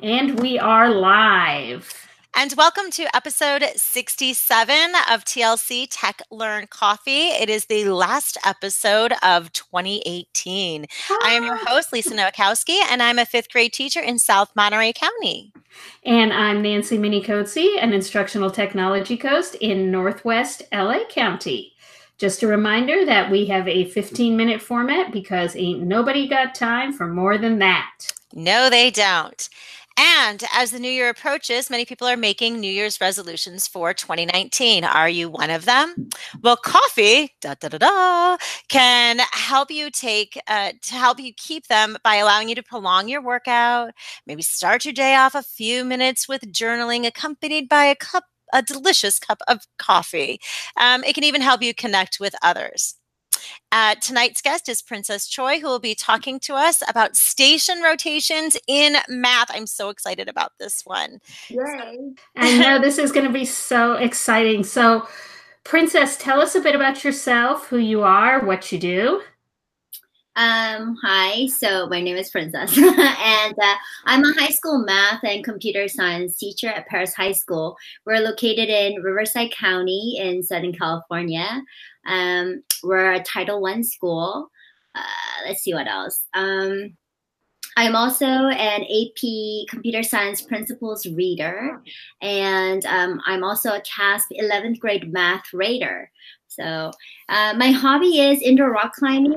And we are live. And welcome to episode 67 of TLC Tech Learn Coffee. It is the last episode of 2018. I am your ah. host, Lisa Nowakowski, and I'm a fifth grade teacher in South Monterey County. And I'm Nancy Minicozzi, an instructional technology coach in Northwest LA County. Just a reminder that we have a 15 minute format because ain't nobody got time for more than that. No, they don't. And as the new year approaches, many people are making New Year's resolutions for 2019. Are you one of them? Well, coffee da, da, da, da, can help you take uh, to help you keep them by allowing you to prolong your workout. Maybe start your day off a few minutes with journaling, accompanied by a cup a delicious cup of coffee. Um, it can even help you connect with others. Uh, tonight's guest is Princess Choi, who will be talking to us about station rotations in math. I'm so excited about this one. Yay. I know this is going to be so exciting. So, Princess, tell us a bit about yourself, who you are, what you do. Um, hi, so my name is Princess, and uh, I'm a high school math and computer science teacher at Perris High School. We're located in Riverside County in Southern California. Um, we're a Title One school. Uh, let's see what else. Um, I'm also an AP Computer Science Principles reader, and um, I'm also a CAASPP 11th grade math rater. So uh, my hobby is indoor rock climbing.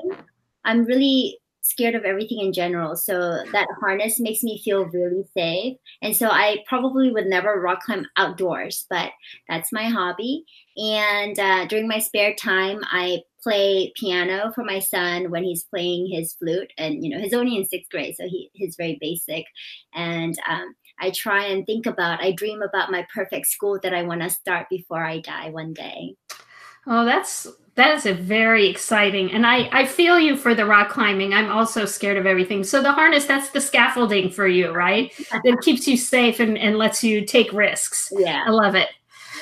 I'm really scared of everything in general. So that harness makes me feel really safe. And so I probably would never rock climb outdoors, but that's my hobby. And uh, during my spare time, I play piano for my son when he's playing his flute. And, you know, he's only in sixth grade, so he, he's very basic. And um, I try and think about, I dream about my perfect school that I want to start before I die one day. Oh, that's that is a very exciting and I, I feel you for the rock climbing. I'm also scared of everything. So the harness that's the scaffolding for you right? That keeps you safe and, and lets you take risks. Yeah. I love it.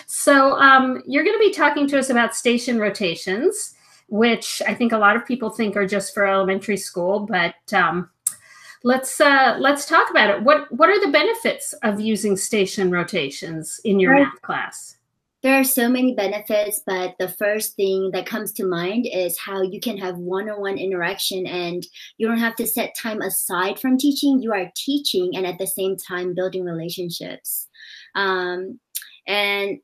So um, you're going to be talking to us about station rotations which i think a lot of people think are just for elementary school but um, let's uh, let's talk about it. What what are the benefits of using station rotations in your right. math class there are so many benefits, but the first thing that comes to mind is how you can have one on one interaction and you don't have to set time aside from teaching. You are teaching and at the same time building relationships. Um, and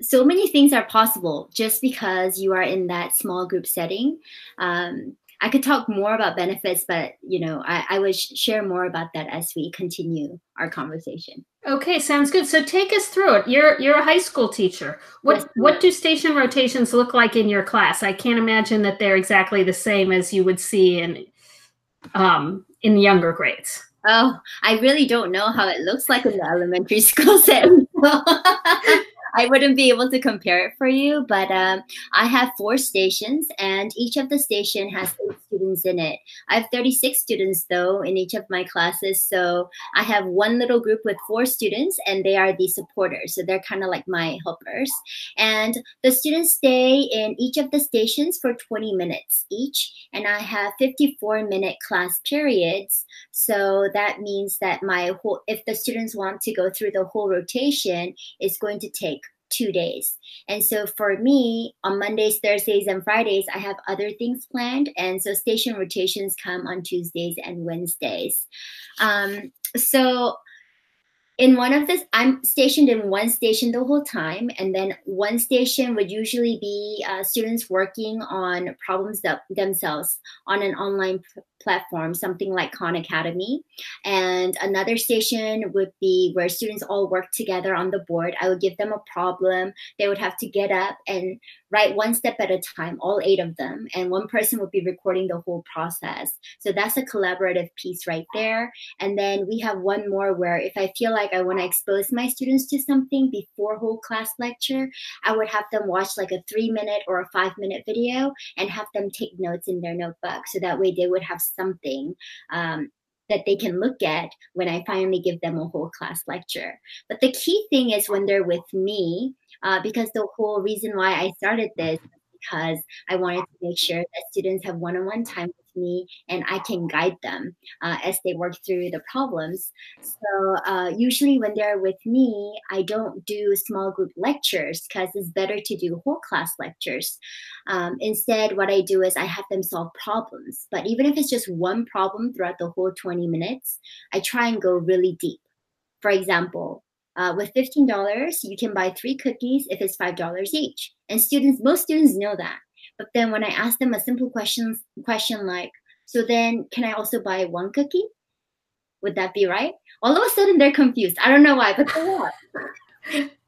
so many things are possible just because you are in that small group setting. Um, I could talk more about benefits, but you know, I, I would share more about that as we continue our conversation. Okay, sounds good. So take us through it. You're you're a high school teacher. What yes, what do station rotations look like in your class? I can't imagine that they're exactly the same as you would see in um, in younger grades. Oh, I really don't know how it looks like in the elementary school setting. I wouldn't be able to compare it for you, but um, I have four stations, and each of the station has eight students in it. I have 36 students though in each of my classes, so I have one little group with four students, and they are the supporters. So they're kind of like my helpers, and the students stay in each of the stations for 20 minutes each, and I have 54 minute class periods. So that means that my whole, if the students want to go through the whole rotation, it's going to take two days. And so for me, on Mondays, Thursdays, and Fridays, I have other things planned. And so station rotations come on Tuesdays and Wednesdays. Um, so in one of this i'm stationed in one station the whole time and then one station would usually be uh, students working on problems that themselves on an online platform something like khan academy and another station would be where students all work together on the board i would give them a problem they would have to get up and write one step at a time, all eight of them, and one person would be recording the whole process. So that's a collaborative piece right there. And then we have one more where if I feel like I want to expose my students to something before whole class lecture, I would have them watch like a three minute or a five minute video and have them take notes in their notebook. So that way they would have something um, that they can look at when I finally give them a whole class lecture. But the key thing is when they're with me, uh, because the whole reason why I started this because I wanted to make sure that students have one-on-one time with me and I can guide them uh, as they work through the problems. So uh, usually when they're with me, I don't do small group lectures because it's better to do whole class lectures. Um, instead, what I do is I have them solve problems. But even if it's just one problem throughout the whole 20 minutes, I try and go really deep. For example, uh, with $15, you can buy three cookies if it's $5 each. And students, most students know that. But then when I ask them a simple question, question like, so then can I also buy one cookie? Would that be right? All of a sudden they're confused. I don't know why, but they are.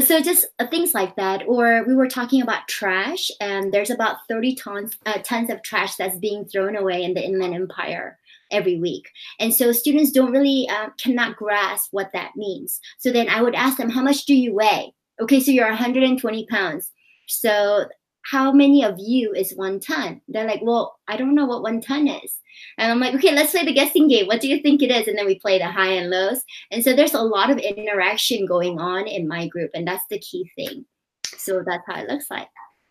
so just uh, things like that or we were talking about trash and there's about 30 tons uh, tons of trash that's being thrown away in the inland empire every week and so students don't really uh, cannot grasp what that means so then i would ask them how much do you weigh okay so you're 120 pounds so how many of you is one ton? They're like, well, I don't know what one ton is. And I'm like, okay, let's play the guessing game. What do you think it is? And then we play the high and lows. And so there's a lot of interaction going on in my group, and that's the key thing. So that's how it looks like.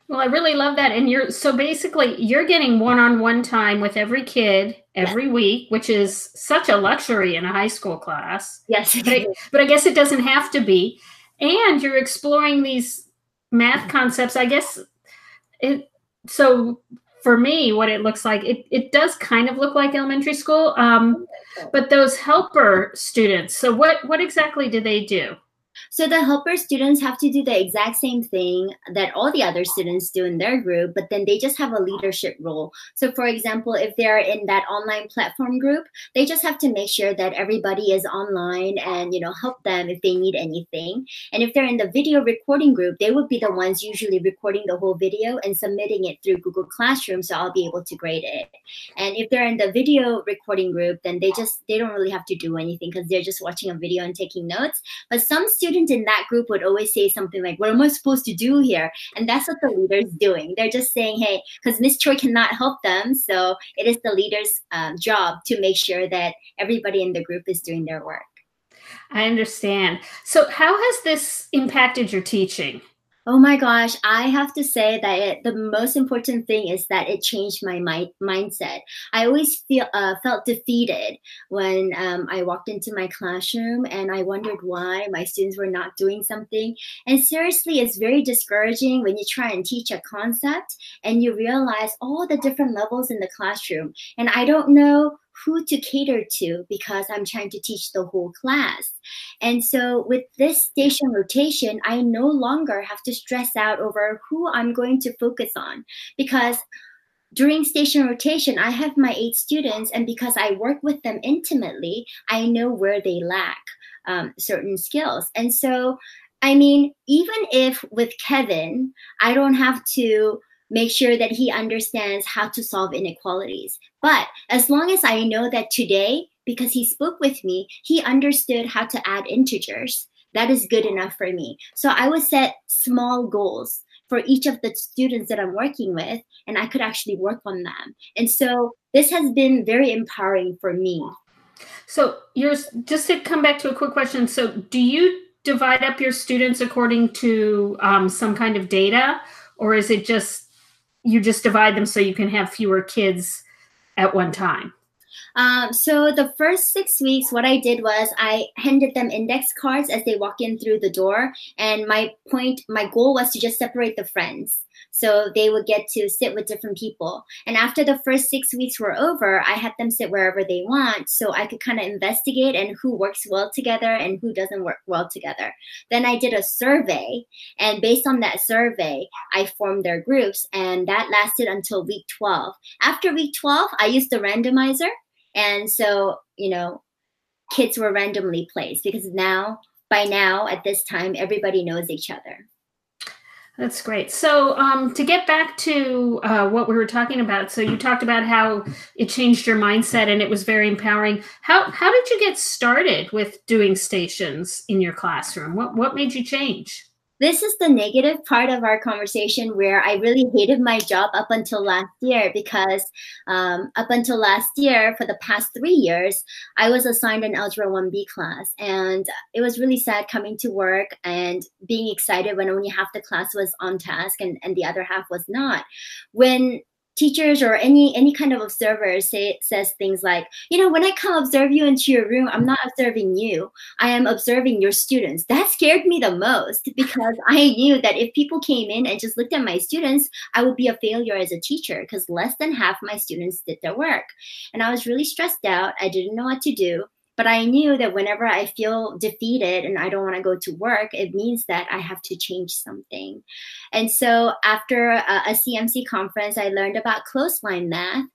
Well, I really love that. And you're so basically you're getting one-on-one time with every kid every yes. week, which is such a luxury in a high school class. Yes. But I, but I guess it doesn't have to be. And you're exploring these math concepts. I guess it so for me what it looks like it, it does kind of look like elementary school um, but those helper students so what what exactly do they do so the helper students have to do the exact same thing that all the other students do in their group, but then they just have a leadership role. So for example, if they're in that online platform group, they just have to make sure that everybody is online and, you know, help them if they need anything. And if they're in the video recording group, they would be the ones usually recording the whole video and submitting it through Google Classroom so I'll be able to grade it. And if they're in the video recording group, then they just they don't really have to do anything because they're just watching a video and taking notes. But some students students in that group would always say something like, What am I supposed to do here? And that's what the leader's doing. They're just saying, Hey, because Miss Choi cannot help them. So it is the leader's um, job to make sure that everybody in the group is doing their work. I understand. So, how has this impacted your teaching? Oh my gosh, I have to say that it, the most important thing is that it changed my mi- mindset. I always feel uh, felt defeated when um, I walked into my classroom and I wondered why my students were not doing something. And seriously, it's very discouraging when you try and teach a concept and you realize all the different levels in the classroom. And I don't know who to cater to because I'm trying to teach the whole class. And so with this station rotation, I no longer have to stress out over who I'm going to focus on because during station rotation, I have my eight students, and because I work with them intimately, I know where they lack um, certain skills. And so, I mean, even if with Kevin, I don't have to make sure that he understands how to solve inequalities. But as long as I know that today, because he spoke with me, he understood how to add integers, that is good enough for me. So I would set small goals for each of the students that I'm working with, and I could actually work on them. And so this has been very empowering for me. So yours, just to come back to a quick question. So do you divide up your students according to um, some kind of data, or is it just you just divide them so you can have fewer kids at one time? Um, so the first six weeks, what I did was I handed them index cards as they walk in through the door, and my point, my goal was to just separate the friends. So they would get to sit with different people. And after the first six weeks were over, I had them sit wherever they want. So I could kind of investigate and who works well together and who doesn't work well together. Then I did a survey. And based on that survey, I formed their groups. And that lasted until week 12. After week 12, I used the randomizer. And so, you know, kids were randomly placed because now, by now, at this time, everybody knows each other. That's great. So, um, to get back to uh, what we were talking about, so you talked about how it changed your mindset and it was very empowering. How how did you get started with doing stations in your classroom? What what made you change? This is the negative part of our conversation where I really hated my job up until last year because um, up until last year, for the past three years, I was assigned an Algebra 1B class. And it was really sad coming to work and being excited when only half the class was on task and, and the other half was not. When teachers or any any kind of observer say says things like you know when i come observe you into your room i'm not observing you. I am observing your students. That scared me the most because i knew that if people came in and just looked at my students i would be a failure as a teacher because less than half my students did their work. And i was really stressed out. I didn't know what to do but I knew that whenever I feel defeated and I don't want to go to work, it means that I have to change something. And so after a, a CMC conference, I learned about clothesline math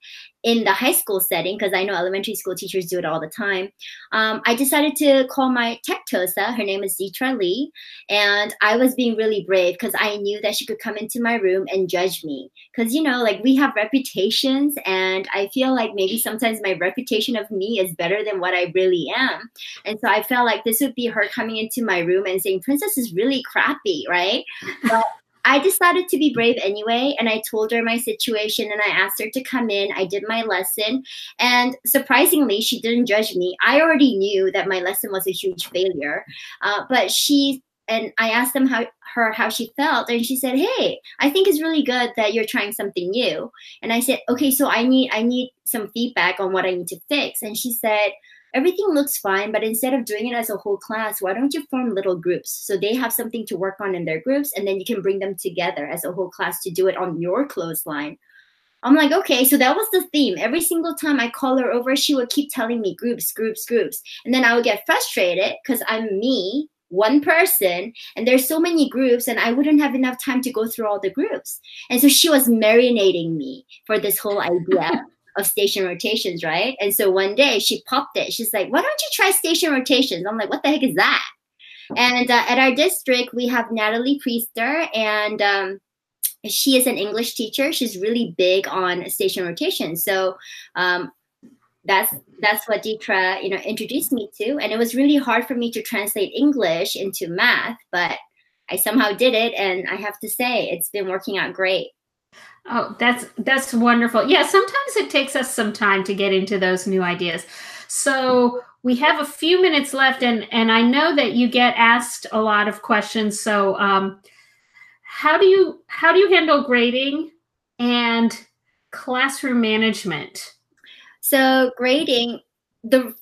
in the high school setting, because I know elementary school teachers do it all the time, um, I decided to call my tech TOSA. Her name is Zitra Lee. And I was being really brave because I knew that she could come into my room and judge me. Because, you know, like we have reputations, and I feel like maybe sometimes my reputation of me is better than what I really am. And so I felt like this would be her coming into my room and saying, Princess is really crappy, right? But I decided to be brave anyway, and I told her my situation and I asked her to come in. I did my lesson, and surprisingly, she didn't judge me. I already knew that my lesson was a huge failure, uh, but she and I asked them how her how she felt, and she said, "Hey, I think it's really good that you're trying something new." And I said, "Okay, so I need I need some feedback on what I need to fix." And she said, everything looks fine, but instead of doing it as a whole class, why don't you form little groups so they have something to work on in their groups and then you can bring them together as a whole class to do it on your clothesline. I'm like, okay, so that was the theme. Every single time I call her over, she would keep telling me groups, groups, groups. And then I would get frustrated because I'm me, one person, and there's so many groups, and I wouldn't have enough time to go through all the groups. And so she was marinating me for this whole idea of station rotations, right? And so one day she popped it. She's like, why don't you try station rotations? I'm like, what the heck is that? And uh, at our district, we have Natalie Priester, and um, she is an English teacher. She's really big on station rotation. So um, that's that's what Ditra, you know, introduced me to. And it was really hard for me to translate English into math, but I somehow did it, and I have to say, it's been working out great. Oh, that's that's wonderful. Yeah, sometimes it takes us some time to get into those new ideas. So we have a few minutes left, and and I know that you get asked a lot of questions. So um, how do you how do you handle grading and classroom management? So grading the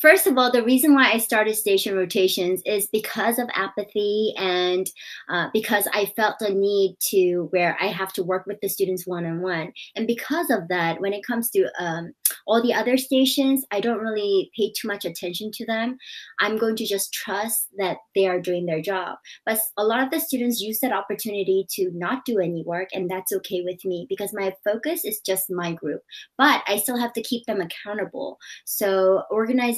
First of all, the reason why I started station rotations is because of apathy and uh, because I felt a need to where I have to work with the students one on one. And because of that, when it comes to um, all the other stations, I don't really pay too much attention to them. I'm going to just trust that they are doing their job. But a lot of the students use that opportunity to not do any work, and that's okay with me because my focus is just my group. But I still have to keep them accountable. So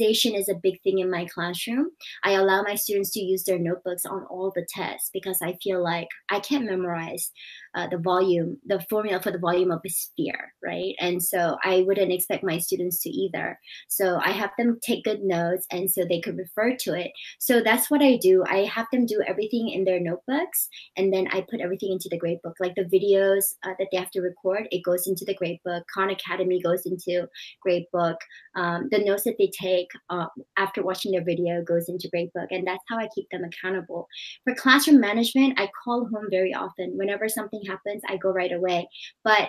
organization is a big thing in my classroom. I allow my students to use their notebooks on all the tests because I feel like I can't memorize uh, the volume, the formula for the volume of a sphere, right? And so I wouldn't expect my students to either. So I have them take good notes and so they could refer to it. So that's what I do. I have them do everything in their notebooks and then I put everything into the gradebook. Like the videos uh, that they have to record, it goes into the gradebook. Khan Academy goes into gradebook. Um, the notes that they take uh, after watching their video goes into gradebook. And that's how I keep them accountable. For classroom management, I call home very often. Whenever something happens, I go right away. But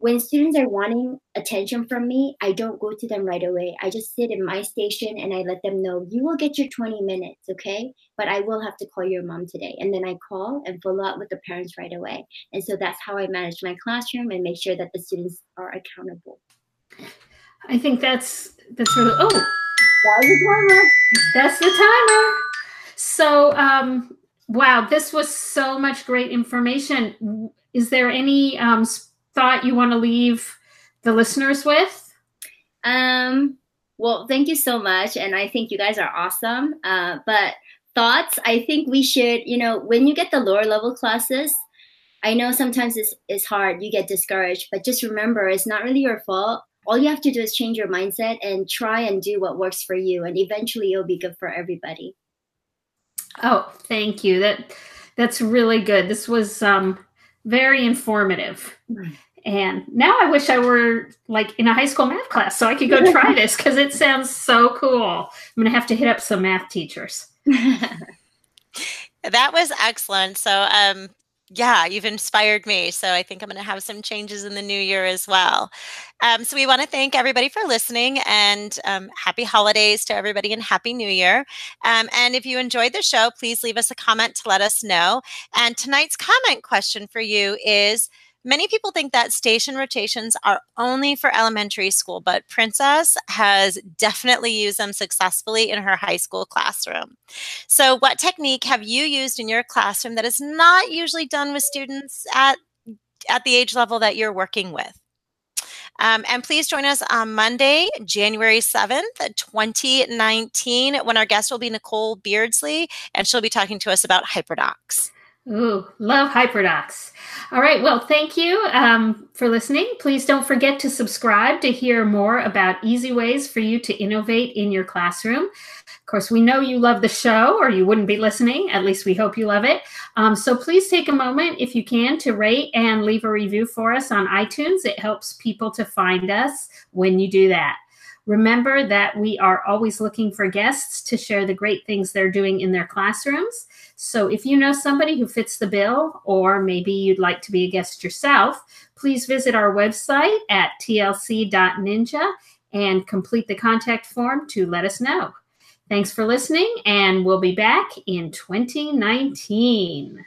when students are wanting attention from me, I don't go to them right away. I just sit in my station and I let them know, you will get your 20 minutes, okay? But I will have to call your mom today. And then I call and follow up with the parents right away. And so that's how I manage my classroom and make sure that the students are accountable. I think that's that's really oh that was the timer. That's the timer. So um wow, this was so much great information. Is there any um thought you want to leave the listeners with? Um, well, thank you so much. And I think you guys are awesome. Uh, but thoughts, I think we should, you know, when you get the lower level classes, I know sometimes it's, it's hard, you get discouraged, but just remember it's not really your fault. All you have to do is change your mindset and try and do what works for you. And eventually it'll be good for everybody. Oh, thank you. That that's really good. This was um, very informative. And now I wish I were like in a high school math class so I could go try this because it sounds so cool. I'm going to have to hit up some math teachers. that was excellent. So, um, yeah, you've inspired me. So I think I'm going to have some changes in the new year as well. Um, so we want to thank everybody for listening and um, happy holidays to everybody and happy new year. Um, and if you enjoyed the show, please leave us a comment to let us know. And tonight's comment question for you is Many people think that station rotations are only for elementary school, but Princess has definitely used them successfully in her high school classroom. So, what technique have you used in your classroom that is not usually done with students at, at the age level that you're working with? Um, and please join us on Monday, January 7th, 2019, when our guest will be Nicole Beardsley, and she'll be talking to us about HyperDocs. Ooh, love HyperDocs. All right. Well, thank you um, for listening. Please don't forget to subscribe to hear more about easy ways for you to innovate in your classroom. Of course, we know you love the show or you wouldn't be listening. At least we hope you love it. Um, so please take a moment, if you can, to rate and leave a review for us on iTunes. It helps people to find us when you do that. Remember that we are always looking for guests to share the great things they're doing in their classrooms. So if you know somebody who fits the bill, or maybe you'd like to be a guest yourself, please visit our website at tlc.ninja and complete the contact form to let us know. Thanks for listening, and we'll be back in 2019.